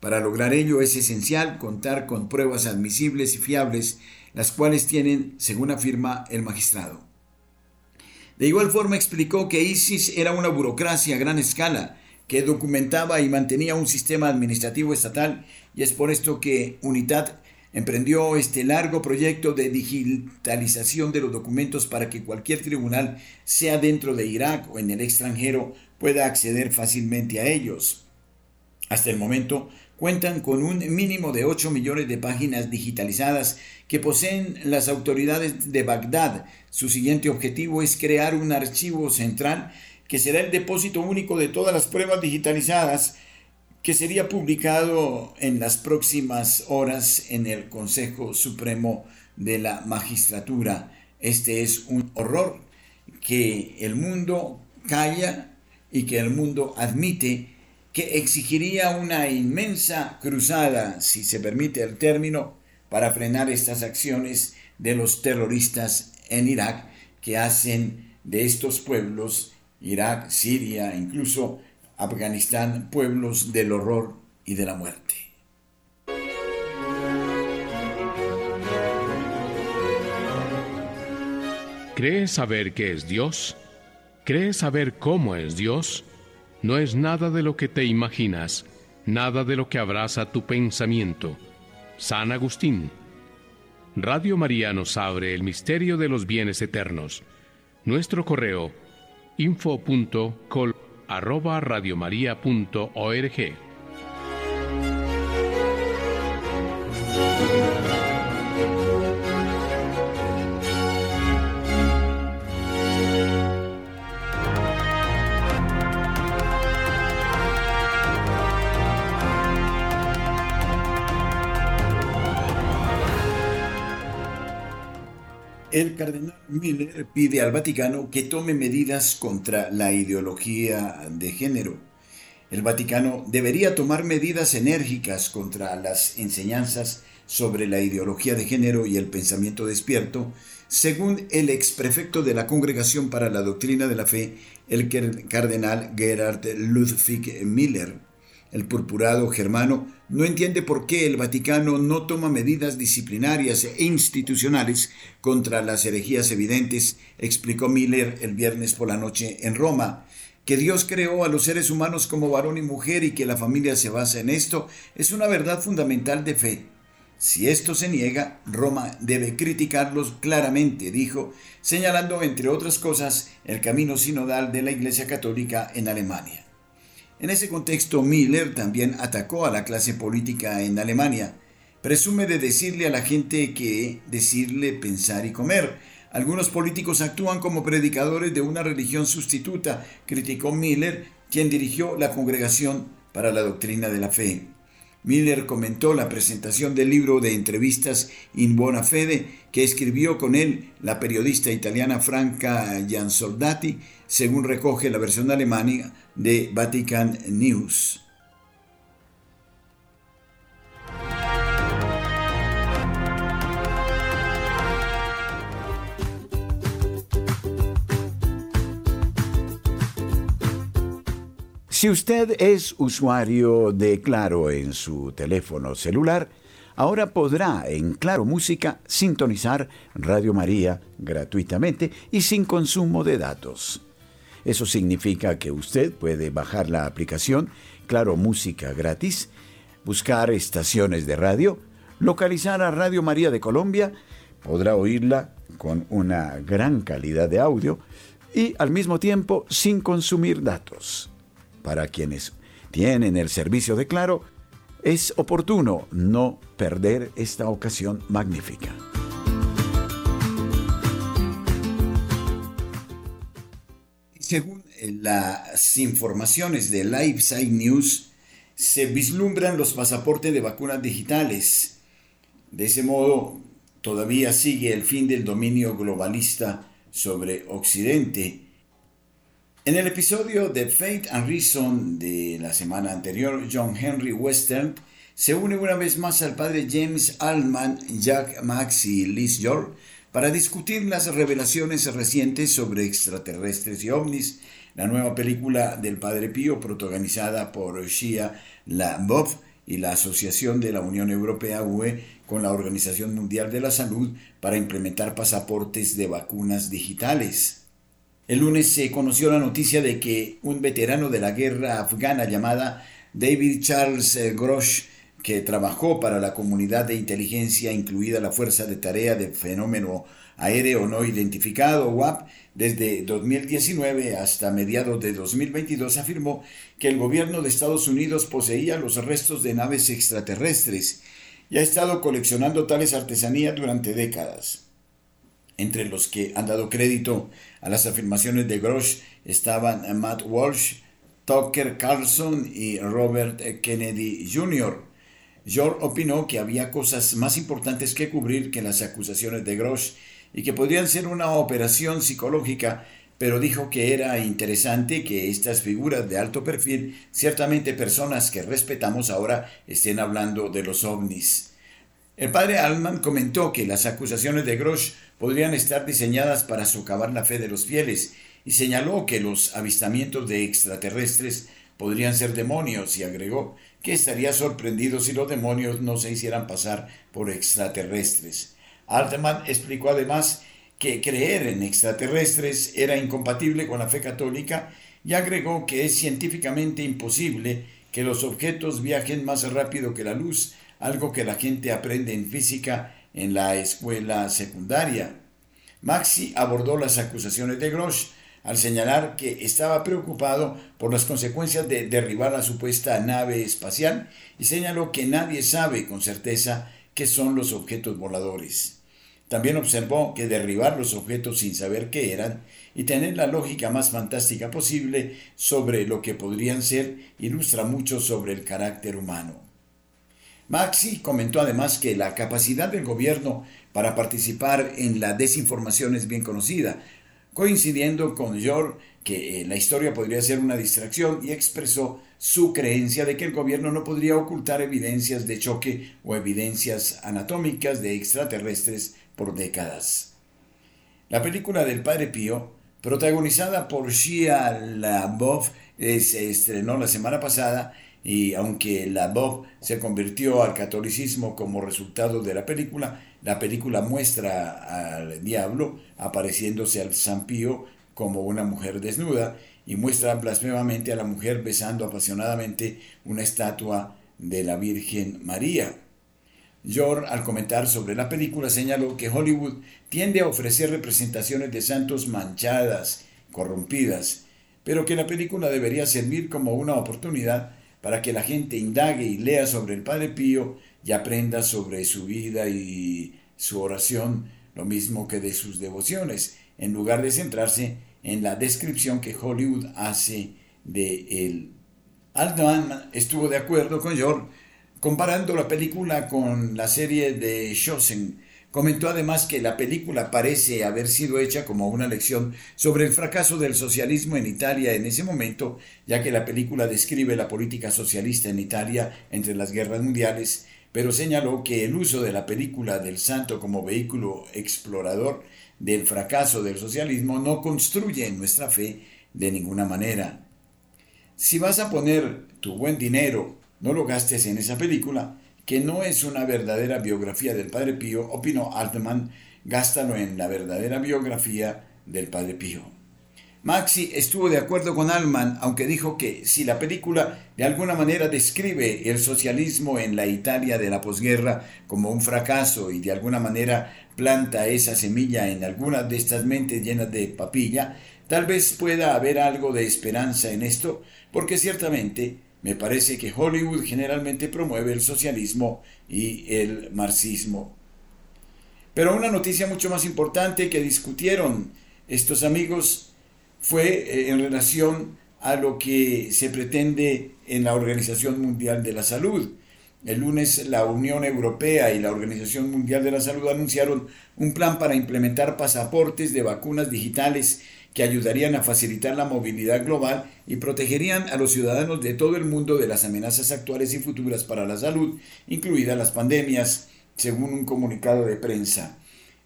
Para lograr ello es esencial contar con pruebas admisibles y fiables las cuales tienen, según afirma el magistrado. De igual forma explicó que ISIS era una burocracia a gran escala que documentaba y mantenía un sistema administrativo estatal y es por esto que UNITAD emprendió este largo proyecto de digitalización de los documentos para que cualquier tribunal, sea dentro de Irak o en el extranjero, pueda acceder fácilmente a ellos. Hasta el momento, cuentan con un mínimo de 8 millones de páginas digitalizadas que poseen las autoridades de Bagdad. Su siguiente objetivo es crear un archivo central que será el depósito único de todas las pruebas digitalizadas que sería publicado en las próximas horas en el Consejo Supremo de la Magistratura. Este es un horror que el mundo calla y que el mundo admite que exigiría una inmensa cruzada, si se permite el término, para frenar estas acciones de los terroristas en Irak que hacen de estos pueblos, Irak, Siria, incluso Afganistán, pueblos del horror y de la muerte. ¿Crees saber qué es Dios? ¿Crees saber cómo es Dios? No es nada de lo que te imaginas, nada de lo que abraza tu pensamiento. San Agustín. Radio María nos abre el misterio de los bienes eternos. Nuestro correo info.col arroba El cardenal Miller pide al Vaticano que tome medidas contra la ideología de género. El Vaticano debería tomar medidas enérgicas contra las enseñanzas sobre la ideología de género y el pensamiento despierto, según el exprefecto de la Congregación para la Doctrina de la Fe, el cardenal Gerhard Ludwig Miller. El purpurado germano no entiende por qué el Vaticano no toma medidas disciplinarias e institucionales contra las herejías evidentes, explicó Miller el viernes por la noche en Roma. Que Dios creó a los seres humanos como varón y mujer y que la familia se basa en esto es una verdad fundamental de fe. Si esto se niega, Roma debe criticarlos claramente, dijo, señalando, entre otras cosas, el camino sinodal de la Iglesia Católica en Alemania. En ese contexto, Miller también atacó a la clase política en Alemania. Presume de decirle a la gente que decirle pensar y comer. Algunos políticos actúan como predicadores de una religión sustituta, criticó Miller, quien dirigió la Congregación para la Doctrina de la Fe. Miller comentó la presentación del libro de entrevistas In Bona Fede que escribió con él la periodista italiana Franca Giansoldati, según recoge la versión alemana de Vatican News. Si usted es usuario de Claro en su teléfono celular, ahora podrá en Claro Música sintonizar Radio María gratuitamente y sin consumo de datos. Eso significa que usted puede bajar la aplicación Claro Música gratis, buscar estaciones de radio, localizar a Radio María de Colombia, podrá oírla con una gran calidad de audio y al mismo tiempo sin consumir datos para quienes tienen el servicio de Claro, es oportuno no perder esta ocasión magnífica. Según las informaciones de LifeSide News, se vislumbran los pasaportes de vacunas digitales. De ese modo, todavía sigue el fin del dominio globalista sobre Occidente en el episodio de Fate and Reason de la semana anterior, John Henry Western se une una vez más al padre James Altman, Jack Max y Liz York para discutir las revelaciones recientes sobre extraterrestres y ovnis, la nueva película del Padre Pío protagonizada por Shia LaBeouf y la Asociación de la Unión Europea UE con la Organización Mundial de la Salud para implementar pasaportes de vacunas digitales. El lunes se conoció la noticia de que un veterano de la guerra afgana llamada David Charles Grosh, que trabajó para la comunidad de inteligencia, incluida la Fuerza de Tarea de Fenómeno Aéreo No Identificado, WAP, desde 2019 hasta mediados de 2022, afirmó que el gobierno de Estados Unidos poseía los restos de naves extraterrestres y ha estado coleccionando tales artesanías durante décadas. Entre los que han dado crédito a las afirmaciones de Grosh estaban Matt Walsh, Tucker Carlson y Robert Kennedy Jr. George opinó que había cosas más importantes que cubrir que las acusaciones de Grosh y que podrían ser una operación psicológica, pero dijo que era interesante que estas figuras de alto perfil, ciertamente personas que respetamos ahora, estén hablando de los ovnis. El padre Alman comentó que las acusaciones de Grosh podrían estar diseñadas para socavar la fe de los fieles y señaló que los avistamientos de extraterrestres podrían ser demonios y agregó que estaría sorprendido si los demonios no se hicieran pasar por extraterrestres. Altman explicó además que creer en extraterrestres era incompatible con la fe católica y agregó que es científicamente imposible que los objetos viajen más rápido que la luz, algo que la gente aprende en física en la escuela secundaria. Maxi abordó las acusaciones de Grosh al señalar que estaba preocupado por las consecuencias de derribar la supuesta nave espacial y señaló que nadie sabe con certeza qué son los objetos voladores. También observó que derribar los objetos sin saber qué eran y tener la lógica más fantástica posible sobre lo que podrían ser ilustra mucho sobre el carácter humano. Maxi comentó además que la capacidad del gobierno para participar en la desinformación es bien conocida, coincidiendo con George que eh, la historia podría ser una distracción y expresó su creencia de que el gobierno no podría ocultar evidencias de choque o evidencias anatómicas de extraterrestres por décadas. La película del Padre Pío, protagonizada por Shia LaBeouf, se estrenó la semana pasada y aunque la Bob se convirtió al catolicismo como resultado de la película, la película muestra al diablo apareciéndose al San Pío como una mujer desnuda y muestra blasfemamente a la mujer besando apasionadamente una estatua de la Virgen María. George, al comentar sobre la película, señaló que Hollywood tiende a ofrecer representaciones de santos manchadas, corrompidas, pero que la película debería servir como una oportunidad para que la gente indague y lea sobre el Padre Pío y aprenda sobre su vida y su oración, lo mismo que de sus devociones, en lugar de centrarse en la descripción que Hollywood hace de él. Altman estuvo de acuerdo con George comparando la película con la serie de Chosen, Comentó además que la película parece haber sido hecha como una lección sobre el fracaso del socialismo en Italia en ese momento, ya que la película describe la política socialista en Italia entre las guerras mundiales, pero señaló que el uso de la película del santo como vehículo explorador del fracaso del socialismo no construye nuestra fe de ninguna manera. Si vas a poner tu buen dinero, no lo gastes en esa película, que no es una verdadera biografía del Padre Pío, opinó Altman, gástalo en la verdadera biografía del Padre Pío. Maxi estuvo de acuerdo con Altman, aunque dijo que si la película de alguna manera describe el socialismo en la Italia de la posguerra como un fracaso y de alguna manera planta esa semilla en algunas de estas mentes llenas de papilla, tal vez pueda haber algo de esperanza en esto, porque ciertamente me parece que Hollywood generalmente promueve el socialismo y el marxismo. Pero una noticia mucho más importante que discutieron estos amigos fue eh, en relación a lo que se pretende en la Organización Mundial de la Salud. El lunes la Unión Europea y la Organización Mundial de la Salud anunciaron un plan para implementar pasaportes de vacunas digitales que ayudarían a facilitar la movilidad global y protegerían a los ciudadanos de todo el mundo de las amenazas actuales y futuras para la salud, incluidas las pandemias, según un comunicado de prensa.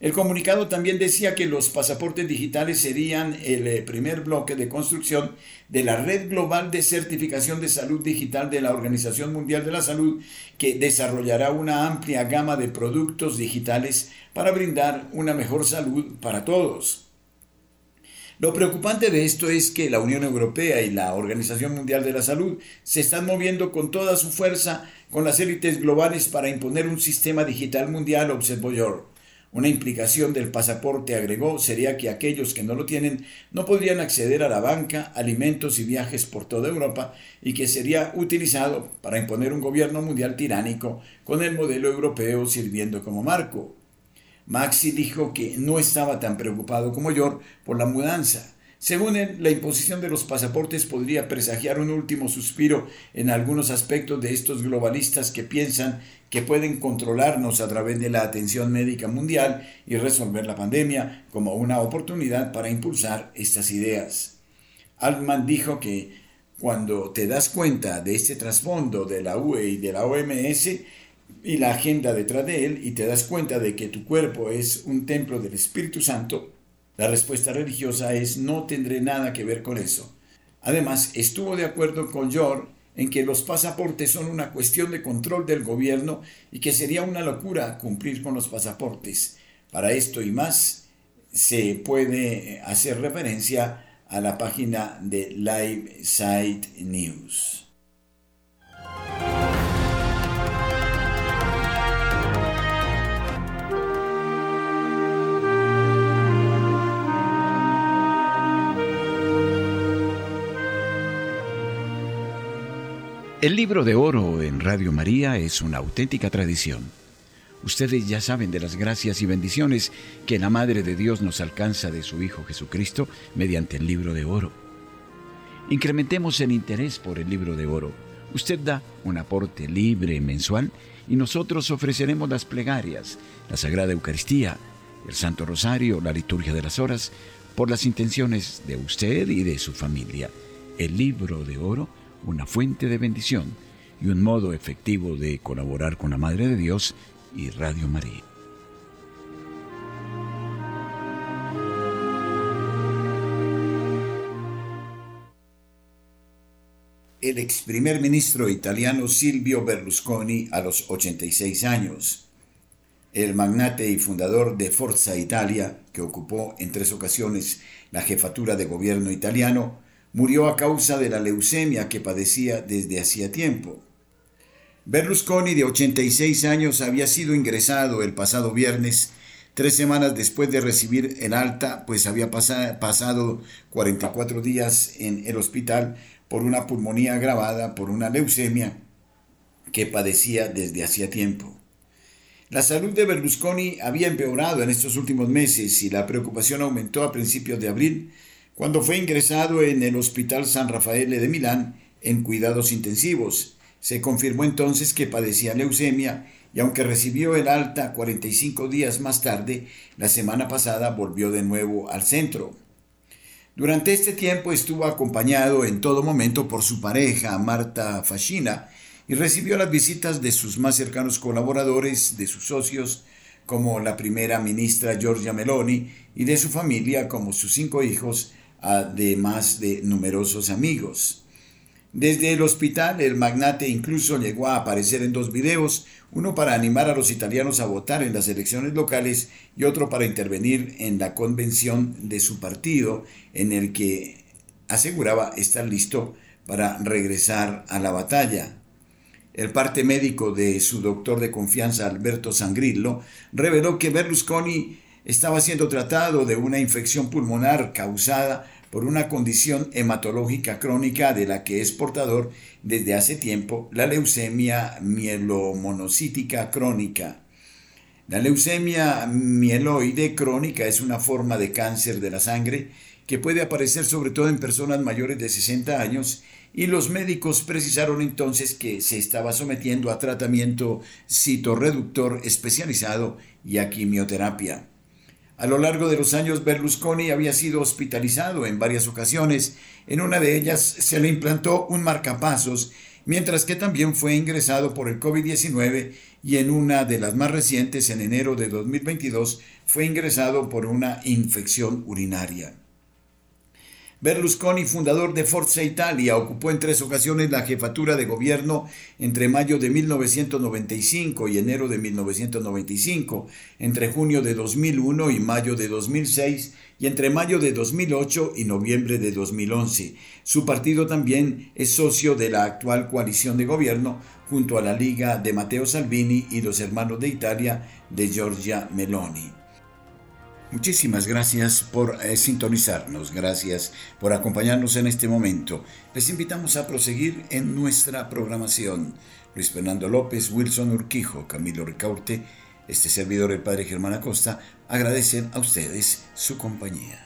El comunicado también decía que los pasaportes digitales serían el eh, primer bloque de construcción de la red global de certificación de salud digital de la Organización Mundial de la Salud, que desarrollará una amplia gama de productos digitales para brindar una mejor salud para todos. Lo preocupante de esto es que la Unión Europea y la Organización Mundial de la Salud se están moviendo con toda su fuerza con las élites globales para imponer un sistema digital mundial, observó York. Una implicación del pasaporte, agregó, sería que aquellos que no lo tienen no podrían acceder a la banca, alimentos y viajes por toda Europa y que sería utilizado para imponer un gobierno mundial tiránico con el modelo europeo sirviendo como marco. Maxi dijo que no estaba tan preocupado como York por la mudanza, según él, la imposición de los pasaportes podría presagiar un último suspiro en algunos aspectos de estos globalistas que piensan que pueden controlarnos a través de la atención médica mundial y resolver la pandemia como una oportunidad para impulsar estas ideas. Altman dijo que cuando te das cuenta de este trasfondo de la UE y de la OMS y la agenda detrás de él y te das cuenta de que tu cuerpo es un templo del Espíritu Santo, la respuesta religiosa es no tendré nada que ver con eso. Además, estuvo de acuerdo con George en que los pasaportes son una cuestión de control del gobierno y que sería una locura cumplir con los pasaportes. Para esto y más se puede hacer referencia a la página de Live Site News. El libro de oro en Radio María es una auténtica tradición. Ustedes ya saben de las gracias y bendiciones que la Madre de Dios nos alcanza de su Hijo Jesucristo mediante el libro de oro. Incrementemos el interés por el libro de oro. Usted da un aporte libre mensual y nosotros ofreceremos las plegarias, la Sagrada Eucaristía, el Santo Rosario, la liturgia de las horas, por las intenciones de usted y de su familia. El libro de oro una fuente de bendición y un modo efectivo de colaborar con la Madre de Dios y Radio María. El ex primer ministro italiano Silvio Berlusconi a los 86 años. El magnate y fundador de Forza Italia, que ocupó en tres ocasiones la jefatura de gobierno italiano, murió a causa de la leucemia que padecía desde hacía tiempo. Berlusconi, de 86 años, había sido ingresado el pasado viernes, tres semanas después de recibir el alta, pues había pasado 44 días en el hospital por una pulmonía agravada por una leucemia que padecía desde hacía tiempo. La salud de Berlusconi había empeorado en estos últimos meses y la preocupación aumentó a principios de abril cuando fue ingresado en el Hospital San Rafael de Milán en cuidados intensivos. Se confirmó entonces que padecía leucemia y aunque recibió el alta 45 días más tarde, la semana pasada volvió de nuevo al centro. Durante este tiempo estuvo acompañado en todo momento por su pareja, Marta Fascina, y recibió las visitas de sus más cercanos colaboradores, de sus socios, como la primera ministra Giorgia Meloni, y de su familia, como sus cinco hijos, además de numerosos amigos. Desde el hospital, el magnate incluso llegó a aparecer en dos videos, uno para animar a los italianos a votar en las elecciones locales y otro para intervenir en la convención de su partido, en el que aseguraba estar listo para regresar a la batalla. El parte médico de su doctor de confianza, Alberto Sangrillo, reveló que Berlusconi estaba siendo tratado de una infección pulmonar causada por una condición hematológica crónica de la que es portador desde hace tiempo, la leucemia mielomonocítica crónica. La leucemia mieloide crónica es una forma de cáncer de la sangre que puede aparecer sobre todo en personas mayores de 60 años y los médicos precisaron entonces que se estaba sometiendo a tratamiento citorreductor especializado y a quimioterapia. A lo largo de los años Berlusconi había sido hospitalizado en varias ocasiones. En una de ellas se le implantó un marcapasos, mientras que también fue ingresado por el COVID-19 y en una de las más recientes, en enero de 2022, fue ingresado por una infección urinaria. Berlusconi, fundador de Forza Italia, ocupó en tres ocasiones la jefatura de gobierno entre mayo de 1995 y enero de 1995, entre junio de 2001 y mayo de 2006 y entre mayo de 2008 y noviembre de 2011. Su partido también es socio de la actual coalición de gobierno junto a la Liga de Matteo Salvini y los hermanos de Italia de Giorgia Meloni. Muchísimas gracias por eh, sintonizarnos, gracias por acompañarnos en este momento. Les invitamos a proseguir en nuestra programación. Luis Fernando López, Wilson Urquijo, Camilo Ricaurte, este servidor el Padre Germán Acosta, agradecen a ustedes su compañía.